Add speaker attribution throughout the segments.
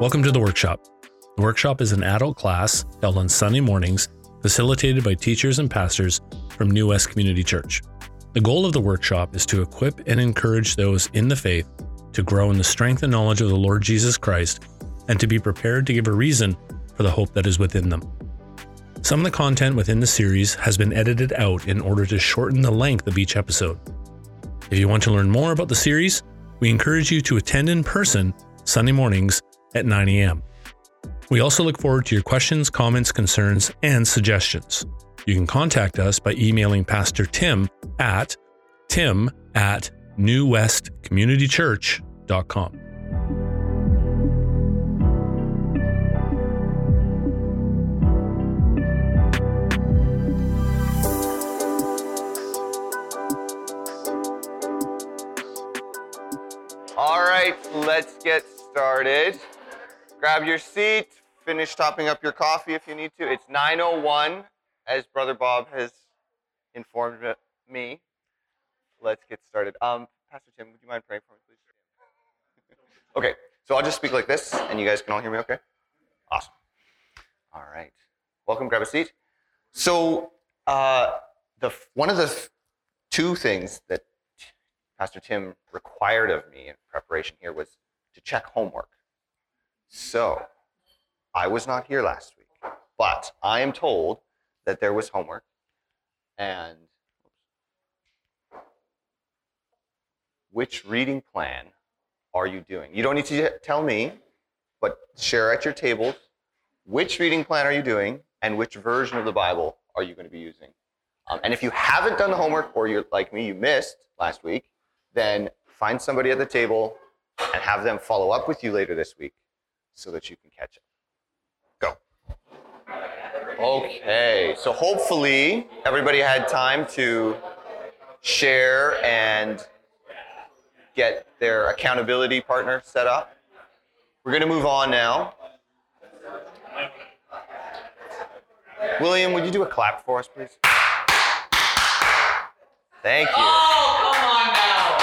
Speaker 1: Welcome to the workshop. The workshop is an adult class held on Sunday mornings, facilitated by teachers and pastors from New West Community Church. The goal of the workshop is to equip and encourage those in the faith to grow in the strength and knowledge of the Lord Jesus Christ and to be prepared to give a reason for the hope that is within them. Some of the content within the series has been edited out in order to shorten the length of each episode. If you want to learn more about the series, we encourage you to attend in person Sunday mornings at 9 a.m. We also look forward to your questions, comments, concerns, and suggestions. You can contact us by emailing Pastor Tim at tim at newwestcommunitychurch.com.
Speaker 2: All right, let's get started. Grab your seat, finish topping up your coffee if you need to. It's 9:01 as brother Bob has informed me. Let's get started. Um, Pastor Tim, would you mind praying for me, please? okay, so I'll just speak like this, and you guys can all hear me okay? Awesome. All right. Welcome, grab a seat. So, uh, the one of the two things that Pastor Tim required of me in preparation here was to check homework. So, I was not here last week, but I am told that there was homework, and which reading plan are you doing? You don't need to tell me, but share at your tables which reading plan are you doing and which version of the Bible are you going to be using. Um, and if you haven't done the homework or you're like me, you missed last week, then find somebody at the table and have them follow up with you later this week so that you can catch up. Go. Okay, so hopefully everybody had time to share and get their accountability partner set up. We're going to move on now. William, would you do a clap for us, please? Thank you.
Speaker 3: Oh, come on now.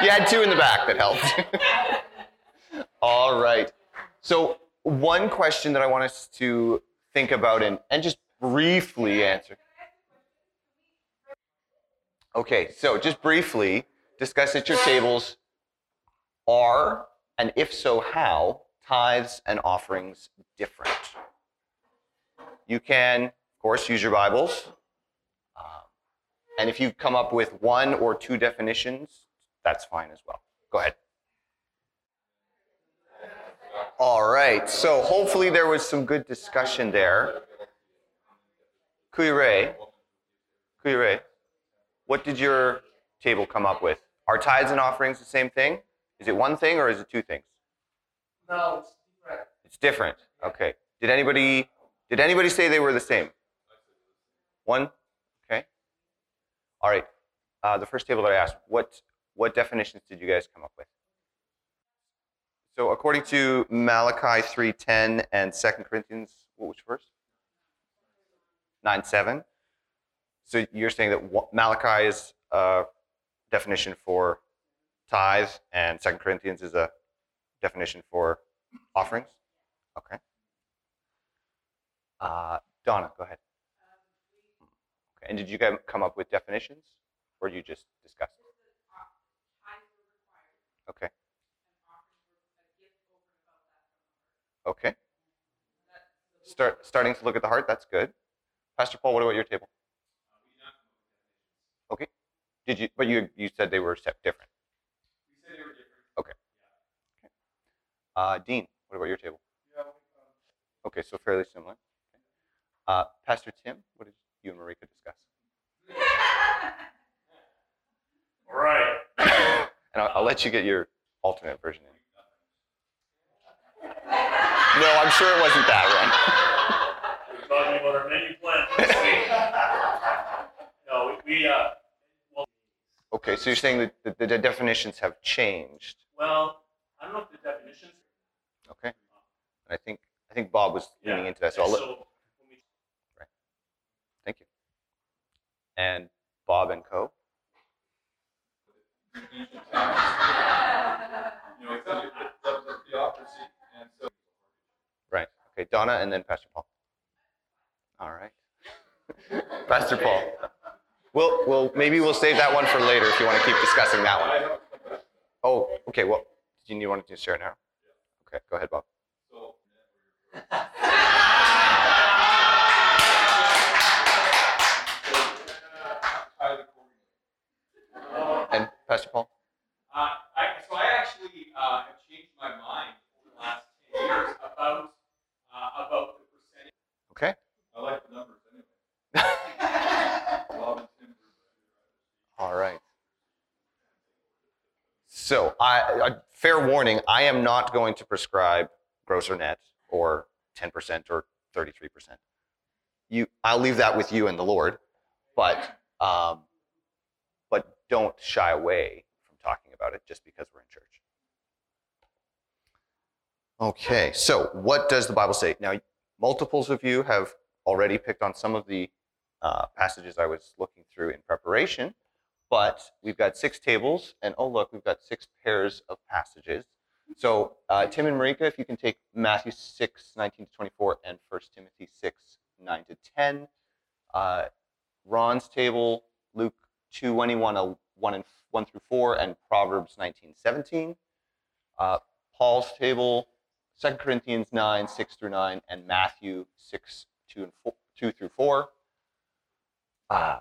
Speaker 2: You had two in the back that helped. All right. So, one question that I want us to think about and, and just briefly answer. Okay, so just briefly discuss at your tables are, and if so, how, tithes and offerings different? You can, of course, use your Bibles. Um, and if you come up with one or two definitions, that's fine as well. Go ahead. All right, so hopefully there was some good discussion there. Kuire, Kuire, what did your table come up with? Are tithes and offerings the same thing? Is it one thing or is it two things?
Speaker 3: No, it's different.
Speaker 2: It's different. Okay. Did anybody did anybody say they were the same? One? Okay. All right. Uh, the first table that I asked, what what definitions did you guys come up with? So according to Malachi 3.10 and 2 Corinthians, what was first? 9.7. So you're saying that Malachi is a definition for tithe and 2 Corinthians is a definition for offerings? Okay. Uh, Donna, go ahead. Okay. And did you come up with definitions or you just discussed? Okay. Okay. Start starting to look at the heart. That's good. Pastor Paul, what about your table? Okay. Did you? But you you said they were different. We said they were different. Okay. Okay. Uh, Dean, what about your table? Okay, so fairly similar. Okay. Uh, Pastor Tim, what did you and Marika discuss?
Speaker 3: All right.
Speaker 2: And I'll, I'll let you get your alternate version in. No, I'm sure it wasn't that one.
Speaker 3: We're talking about our menu plan for this week. No, we, we uh,
Speaker 2: one. Okay, so you're saying that the, the definitions have changed.
Speaker 3: well, I don't know if the definitions.
Speaker 2: Okay. And I think I think Bob was leaning into that, so I'll let,
Speaker 3: So, when we,
Speaker 2: thank you. And Bob and Co. Donna and then Pastor Paul. All right. Pastor Paul. We'll, we'll, maybe we'll save that one for later if you want to keep discussing that one. Oh, okay. Well, do you want to share now? Okay, go ahead, Bob. And Pastor Paul?
Speaker 4: Uh, I, so I actually uh, have changed my mind over the last 10 years about, uh, about the percentage.
Speaker 2: Okay.
Speaker 5: I like the numbers anyway. Bob and Tim were-
Speaker 2: All right. So, I, a fair warning, I am going to prescribe gross or net or 10% or 33%. You, I'll leave that with you and the Lord, but, um, but don't shy away from talking about it just because we're in church. Okay, so what does the Bible say? Now, multiples of you have already picked on some of the uh, passages I was looking through in preparation but we've got six tables, and oh look, we've got six pairs of passages. So uh, Tim and Marika, if you can take Matthew 6, 19 to 24, and 1 Timothy 6, 9 to 10. Uh, Ron's table, Luke 2, 21, uh, 1, and 1 through 4, and Proverbs 19, 17. Uh, Paul's table, 2 Corinthians 9, 6 through 9, and Matthew 6, 2, and 4, 2 through 4. Uh,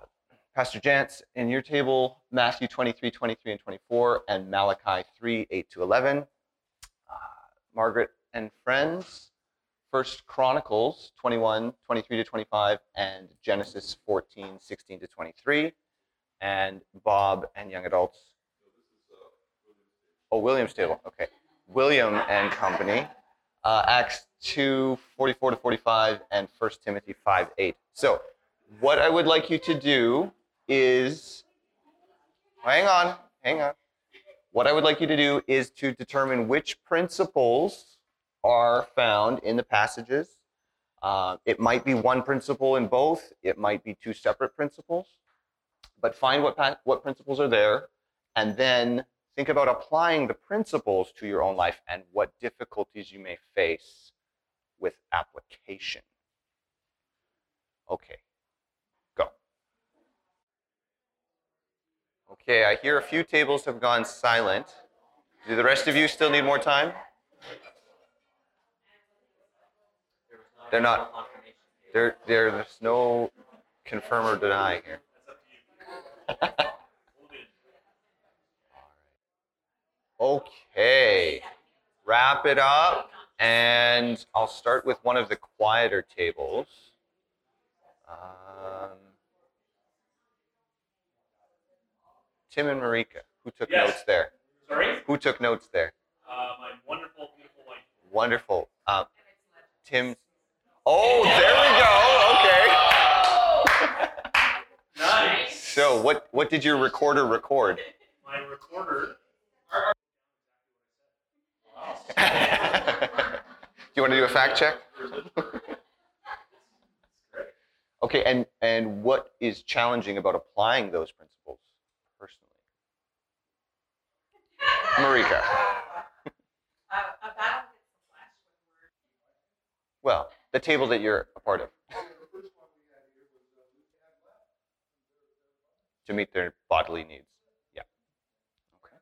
Speaker 2: Pastor Jantz, in your table, Matthew 23, 23, and 24, and Malachi 3, 8 to 11. Margaret and friends, First Chronicles 21, 23 to 25, and Genesis 14, 16 to 23. And Bob and young adults. Oh, William's table. Okay. William and company. Uh, Acts 2, 44 to 45, and 1 Timothy 5, 8. So, what I would like you to do is hang on, hang on. What I would like you to do is to determine which principles are found in the passages. Uh, it might be one principle in both. It might be two separate principles. But find what pa- what principles are there, and then think about applying the principles to your own life and what difficulties you may face with application. Okay. Okay, I hear a few tables have gone silent. Do the rest of you still need more time? They're not. There, there, there's no confirm or deny here. Okay, wrap it up, and I'll start with one of the quieter tables. Um, Tim and Marika, who took
Speaker 3: Yes.
Speaker 2: notes there?
Speaker 3: Sorry?
Speaker 2: Who took notes there?
Speaker 3: Uh, my wonderful, beautiful wife.
Speaker 2: Wonderful. Um, Tim. Oh, there we go. Okay.
Speaker 3: nice.
Speaker 2: So, what what did your recorder record?
Speaker 3: My recorder.
Speaker 2: do you want to do a fact check? okay, and and what is challenging about applying those principles Marika. Well, the table that you're a part of. To meet their bodily needs. Yeah. Okay.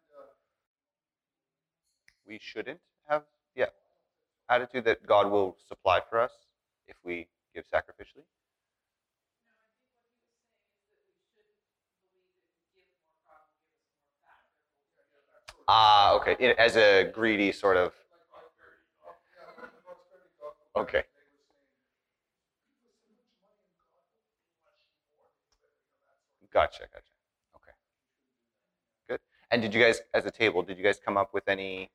Speaker 2: We shouldn't have, yeah, attitude that God will supply for us if we give sacrificially. Ah, okay. As a greedy sort of. Okay. Gotcha, gotcha. Okay. Good. And did you guys, as a table, did you guys come up with any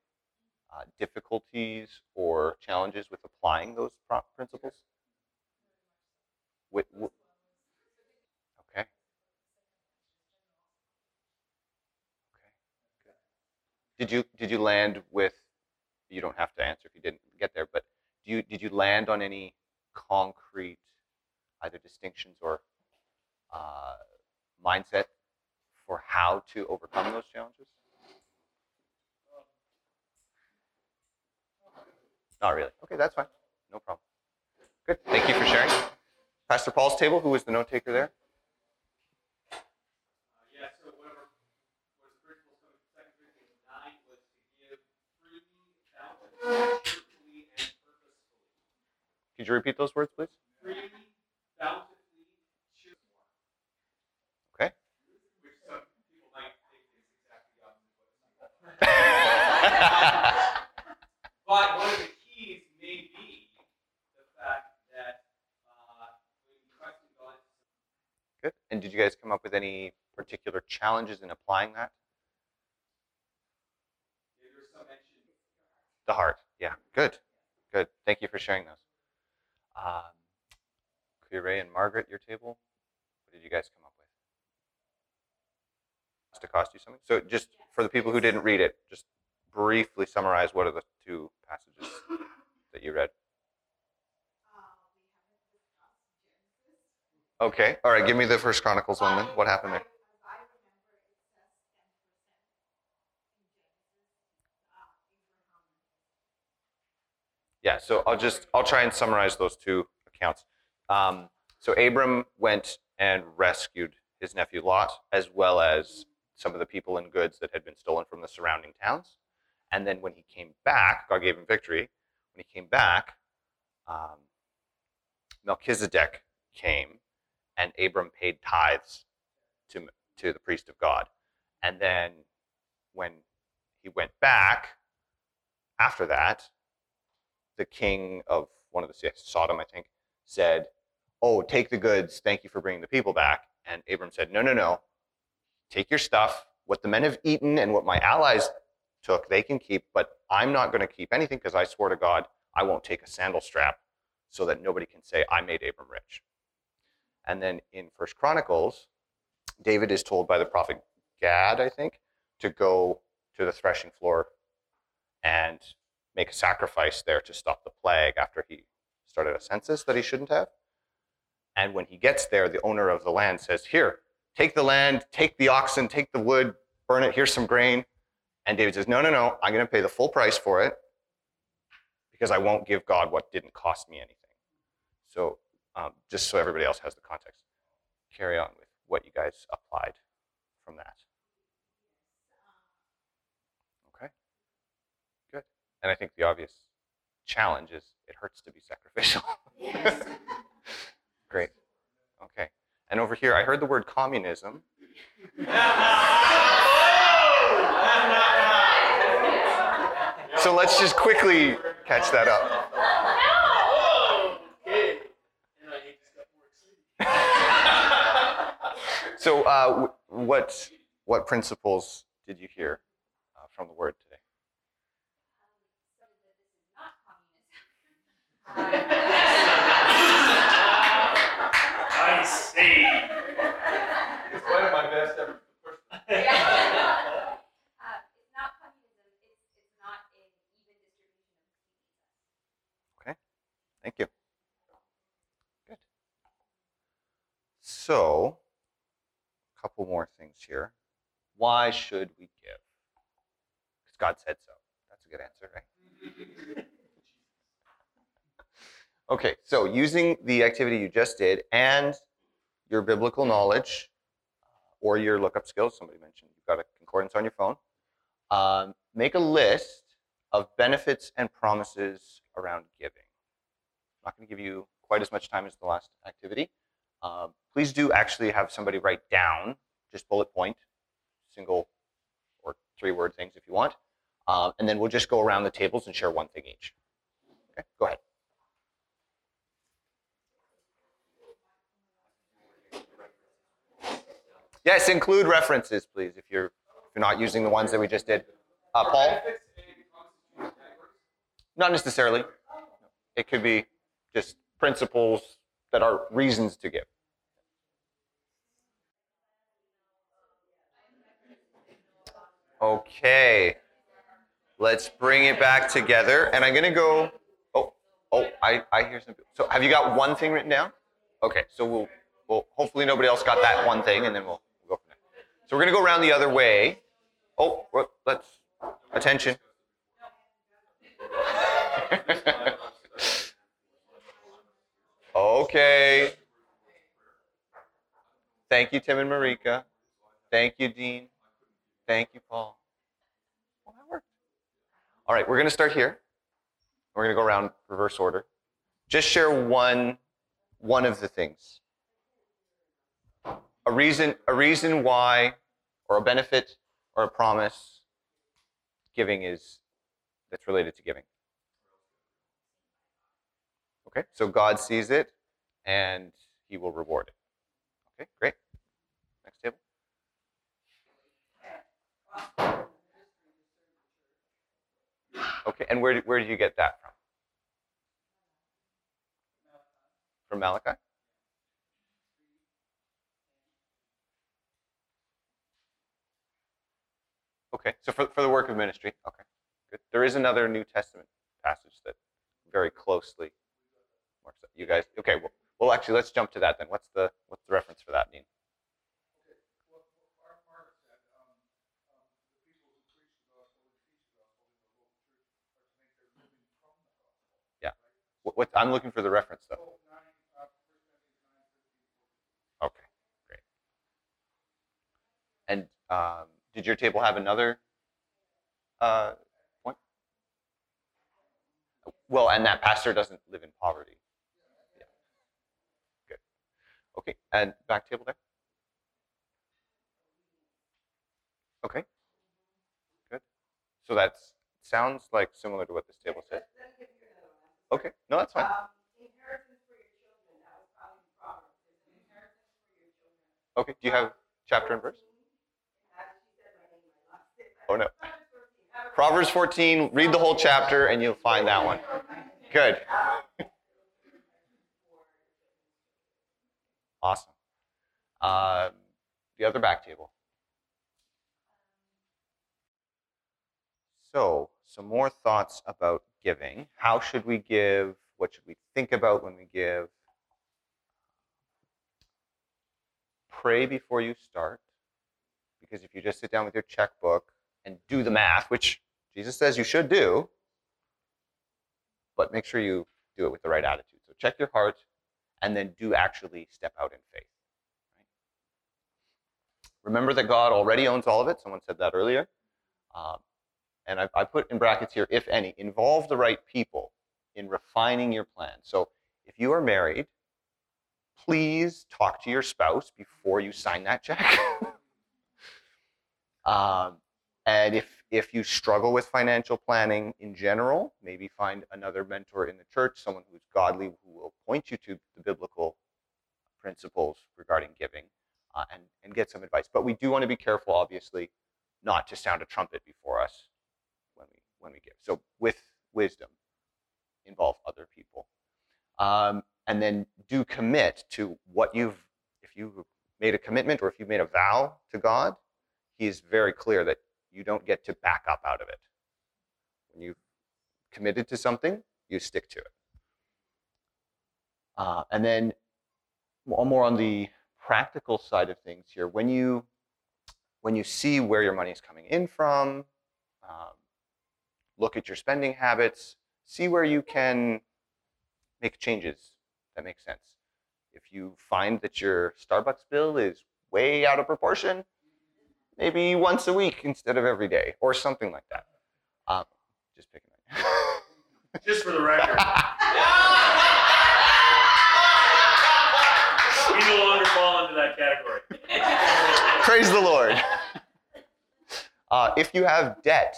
Speaker 2: uh, difficulties or challenges with applying those principles? With, w- okay. Okay. Good. Did you did you land with? You don't have to answer if you didn't get there, but do you did you land on any concrete either distinctions or uh, mindset for how to overcome those challenges? Not really. Okay, that's fine. No problem. Good. Thank you for sharing. Pastor Paul's table, who was the note taker there? Could you repeat those words, please?
Speaker 4: Freely, bountifully, cheerfully.
Speaker 2: Okay.
Speaker 4: Which some people might think is exactly the opposite of what it's saying. But one of the keys may be the fact that uh, when you trust in God,
Speaker 2: Good. And did you guys come up with any particular challenges in applying that?
Speaker 4: there's some mention
Speaker 2: The heart. Yeah. Good. Good. Thank you for sharing those. Um, Ray and Margaret, your table. What did you guys come up with? Must to cost you something. So just for the people who didn't read it, just briefly summarize what are the two passages that you read. Okay. All right. Give me the First Chronicles one then. What happened there? Yeah, so I'll just I'll try and summarize those two accounts. Um, so Abram went and rescued his nephew Lot, as well as some of the people and goods that had been stolen from the surrounding towns. And then when he came back, God gave him victory. When he came back, um, Melchizedek came, and Abram paid tithes to to the priest of God. And then when he went back after that, the king of one of the cities, Sodom, I think, said, "Oh, take the goods. Thank you for bringing the people back." And Abram said, "No, no, no. Take your stuff. What the men have eaten and what my allies took, they can keep. But I'm not going to keep anything because I swore to God I won't take a sandal strap, so that nobody can say I made Abram rich." And then in First Chronicles, David is told by the prophet Gad, I think, to go to the threshing floor and make a sacrifice there to stop the plague after he started a census that he shouldn't have. And when he gets there, the owner of the land says, Here, take the land, take the oxen, take the wood, burn it, here's some grain. And David says, No, no, no, I'm going to pay the full price for it because I won't give God what didn't cost me anything. So, um, just so everybody else has the context, carry on with what you guys applied from that. Okay, good. And I think the obvious challenge is it hurts to be sacrificial. Yes. Great. Okay. And over here, I heard the word communism. So let's just quickly catch that up. So, uh, what what principles did you hear uh, from the word today?
Speaker 3: I see.
Speaker 5: It's one of my best efforts to push them.
Speaker 6: Uh, it's not communism. It's it's not an even distribution of
Speaker 2: Thank you. Good. So, a couple more things here. Why should we give? Because God said so. That's a good answer, right? okay, so using the activity you just did and your biblical knowledge uh, or your lookup skills, somebody mentioned you've got a concordance on your phone, um, make a list of benefits and promises around giving. I'm not going to give you quite as much time as the last activity. Um, please do actually have somebody write down, just bullet point, single or three word things if you want. Um, and then we'll just go around the tables and share one thing each. Okay, go ahead. Yes, include references, please, if you're if you're not using the ones that we just did. Uh, Paul, not necessarily. It could be just principles that are reasons to give. Okay. Let's bring it back together. And I'm going to go. Oh, oh, I, I hear some. So have you got one thing written down? Okay. So we'll, we'll hopefully nobody else got that one thing, and then we'll, we'll go from there. So we're going to go around the other way. Oh, let's attention. okay. Thank you, Tim and Marika. Thank you, Dean. Thank you, Paul. Well, that worked. All right, we're going to start here. We're going to go around reverse order. Just share one, one of the things. A reason, a reason why, or a benefit, or a promise giving is that's related to giving. Okay, so God sees it and he will reward it. Okay, great. Next table. Okay, and where, where did you get that from? From Malachi? Okay, so for, for the work of ministry, okay, good. There is another New Testament passage that very closely marks that. You guys, okay, well, well, actually, let's jump to that then. What's the what's the reference for that, Dean? What, what I'm looking for the reference though. Okay, great. And um, did your table have another uh, point? Well, and that pastor doesn't live in poverty. Yeah. Good. Okay, and back table there. Okay. Good. So that sounds like similar to what this table said. Okay, no, that's fine. Okay, do you have chapter and verse? Oh no. Proverbs 14, read the whole chapter and you'll find that one. Good. Awesome. Uh, the other back table. So, some more thoughts about giving. How should we give? What should we think about when we give? Pray before you start. Because if you just sit down with your checkbook and do the math, which Jesus says you should do, but make sure you do it with the right attitude. So check your heart and then do actually step out in faith. Right? Remember that God already owns all of it. Someone said that earlier. Um, and I, I put in brackets here, if any, involve the right people in refining your plan. So if you are married, please talk to your spouse before you sign that check. um, and if if you struggle with financial planning in general, maybe find another mentor in the church, someone who's godly, who will point you to the biblical principles regarding giving, uh, and and get some advice. But we do want to be careful, obviously, not to sound a trumpet before us when we when we give. So with wisdom, involve other people, um, and then do commit to what you've. If you made a commitment or if you made a vow to God, He is very clear that you don't get to back up out of it. When you've committed to something, you stick to it. Uh, and then more on the practical side of things here, when you when you see where your money is coming in from, um, look at your spending habits, see where you can make changes that make sense. If you find that your Starbucks bill is way out of proportion, maybe once a week instead of every day, or something like that. Um, just picking.
Speaker 3: Just for the record, we no longer fall into that category.
Speaker 2: Praise the Lord. Uh, if you have debt,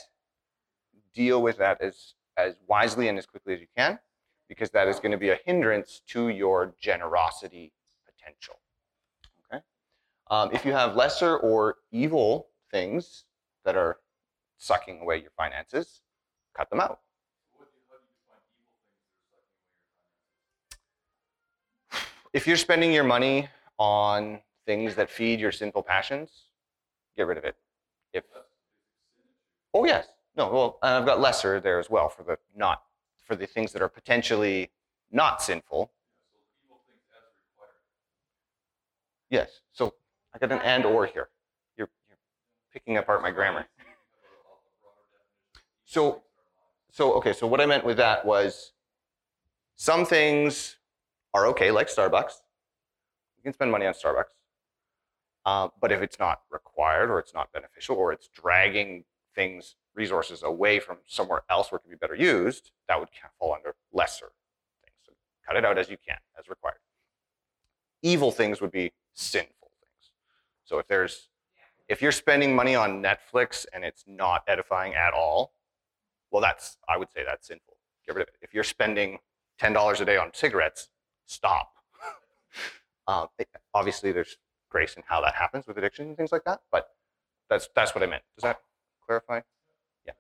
Speaker 2: deal with that as, as wisely and as quickly as you can, because that is going to be a hindrance to your generosity potential. Um, if you have lesser or evil things that are sucking away your finances, cut them out. If you're spending your money on things that feed your sinful passions, get rid of it. If oh yes, no, well, I've got lesser there as well for the not for the things that are potentially not sinful. Yes, so I got an and or here. You're, you're picking apart my grammar. So, so okay, so what I meant with that was some things are okay, like Starbucks. You can spend money on Starbucks. Uh, but if it's not required or it's not beneficial or it's dragging things, resources away from somewhere else where it can be better used, that would fall under lesser things. So cut it out as you can, as required. Evil things would be sinful things. So if there's if you're spending money on Netflix and it's not edifying at all, well, that's I would say that's sinful. Get rid of it. If you're spending ten dollars a day on cigarettes, stop. um, obviously, there's grace in how that happens with addiction and things like that, but that's that's what I meant. Does that clarify? Yeah.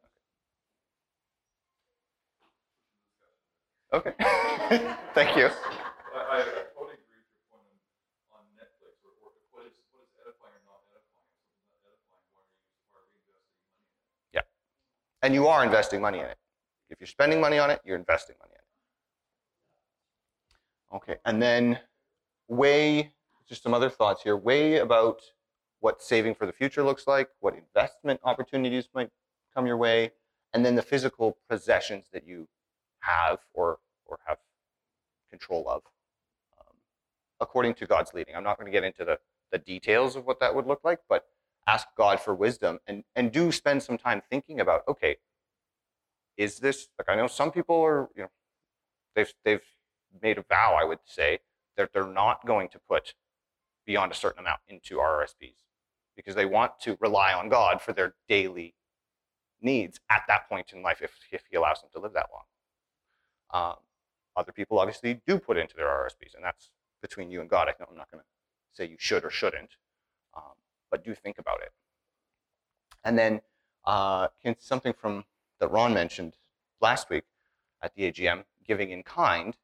Speaker 2: Okay. Thank you.
Speaker 5: I, I I totally agree with your point on, on Netflix, or, or what is, what is edifying or not edifying? If something's not edifying, why are you, why are we investing money in it?
Speaker 2: And you are investing money in it. If you're spending money on it, you're investing money in it. Okay, and then weigh just some other thoughts here. Weigh about what saving for the future looks like, what investment opportunities might come your way, and then the physical possessions that you have or or have control of, um, according to God's leading. I'm not going to get into the the details of what that would look like, but ask God for wisdom and and do spend some time thinking about okay is this like I know some people are you know they've they've made a vow I would say that they're not going to put beyond a certain amount into RRSPs because they want to rely on God for their daily needs at that point in life if if he allows them to live that long. Um, other people obviously do put into their RRSPs and that's between you and God. I know I'm not going to say you should or shouldn't. Um, but do think about it. And then uh, something from that Ron mentioned last week at the AGM, giving in kind.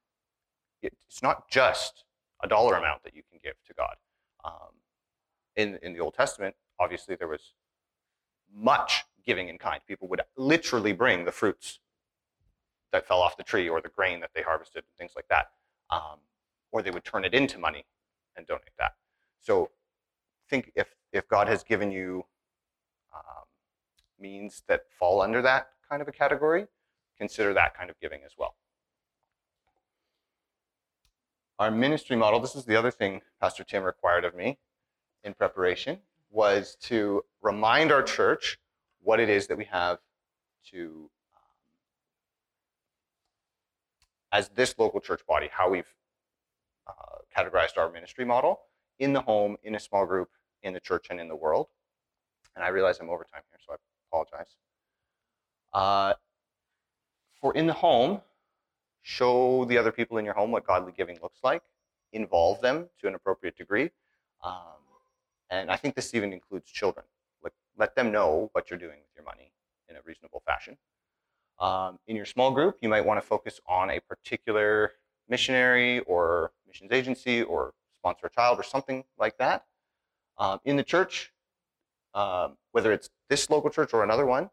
Speaker 2: It's not just a dollar amount that you can give to God. Um, in in the Old Testament, obviously there was much giving in kind. People would literally bring the fruits that fell off the tree or the grain that they harvested and things like that, um, or they would turn it into money and donate that. So think if if God has given you um, means that fall under that kind of a category, consider that kind of giving as well. Our ministry model, this is the other thing Pastor Tim required of me in preparation, was to remind our church what it is that we have to, um, as this local church body, how we've uh, categorized our ministry model in the home, in a small group, in the church, and in the world. And I realize I'm over time here, so I apologize. Uh, for in the home, show the other people in your home what godly giving looks like, involve them to an appropriate degree. Um, and I think this even includes children. Like, let them know what you're doing with your money in a reasonable fashion. Um, in your small group, you might want to focus on a particular missionary or missions agency or sponsor a child or something like that. Um, in the church, um, whether it's this local church or another one,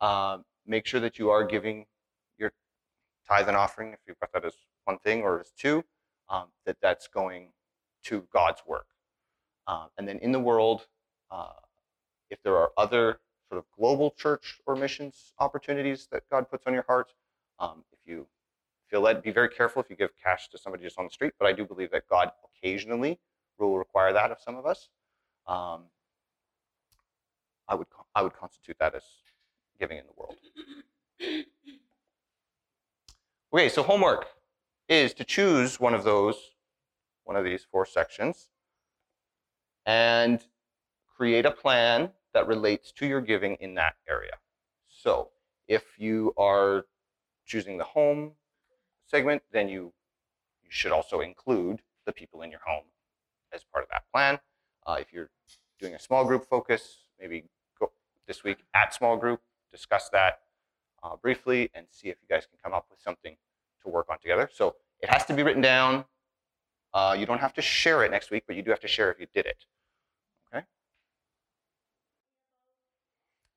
Speaker 2: um, make sure that you are giving your tithe and offering, if you've got that as one thing or as two, um, that that's going to God's work. Um, and then in the world, uh, if there are other sort of global church or missions opportunities that God puts on your heart, if you feel led, be very careful if you give cash to somebody just on the street. But I do believe that God occasionally will require that of some of us. Um, I would I would constitute that as giving in the world. Okay, so homework is to choose one of those, one of these four sections, and create a plan that relates to your giving in that area. So if you are choosing the home segment, then you, you should also include the people in your home as part of that plan. Uh, if you're doing a small group focus, maybe go this week at small group, discuss that uh, briefly, and see if you guys can come up with something to work on together. So it has to be written down. Uh, you don't have to share it next week, but you do have to share if you did it. Okay?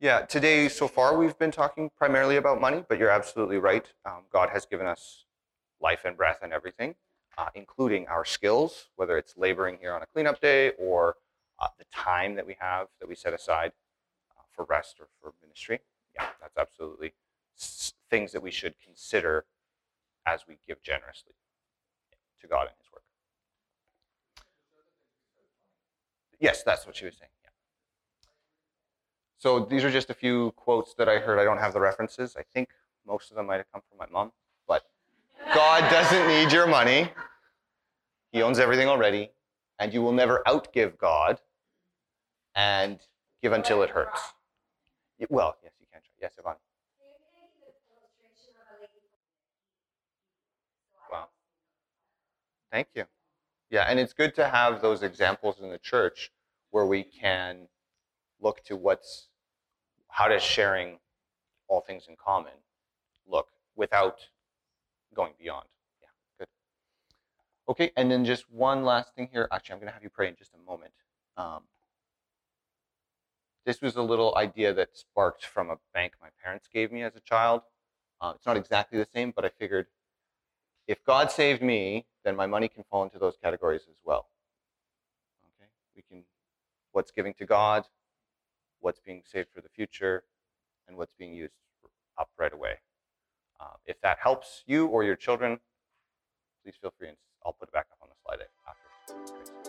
Speaker 2: Yeah, today so far we've been talking primarily about money, but you're absolutely right. Um, God has given us life and breath and everything, uh, including our skills, whether it's laboring here on a cleanup day or uh, the time that we have that we set aside uh, for rest or for ministry. Yeah, that's absolutely things that we should consider as we give generously to God and His work. Yes, that's what she was saying. Yeah. So these are just a few quotes that I heard. I don't have the references. I think most of them might have come from my mom, God doesn't need your money. He owns everything already, and you will never outgive God and give until it hurts. Well, yes, you can try. Yes, Yvonne. Wow. Thank you. Yeah, and it's good to have those examples in the church where we can look to what's how does sharing all things in common look without going beyond. Yeah, good. Okay, and then just one last thing here. Actually, I'm going to have you pray in just a moment. Um, this was a little idea that sparked from a bank my parents gave me as a child. Uh, it's not exactly the same, but I figured if God saved me, then my money can fall into those categories as well. Okay, we can what's giving to God, what's being saved for the future, and what's being used up right away. Um, if that helps you or your children, please feel free and I'll put it back up on the slide after.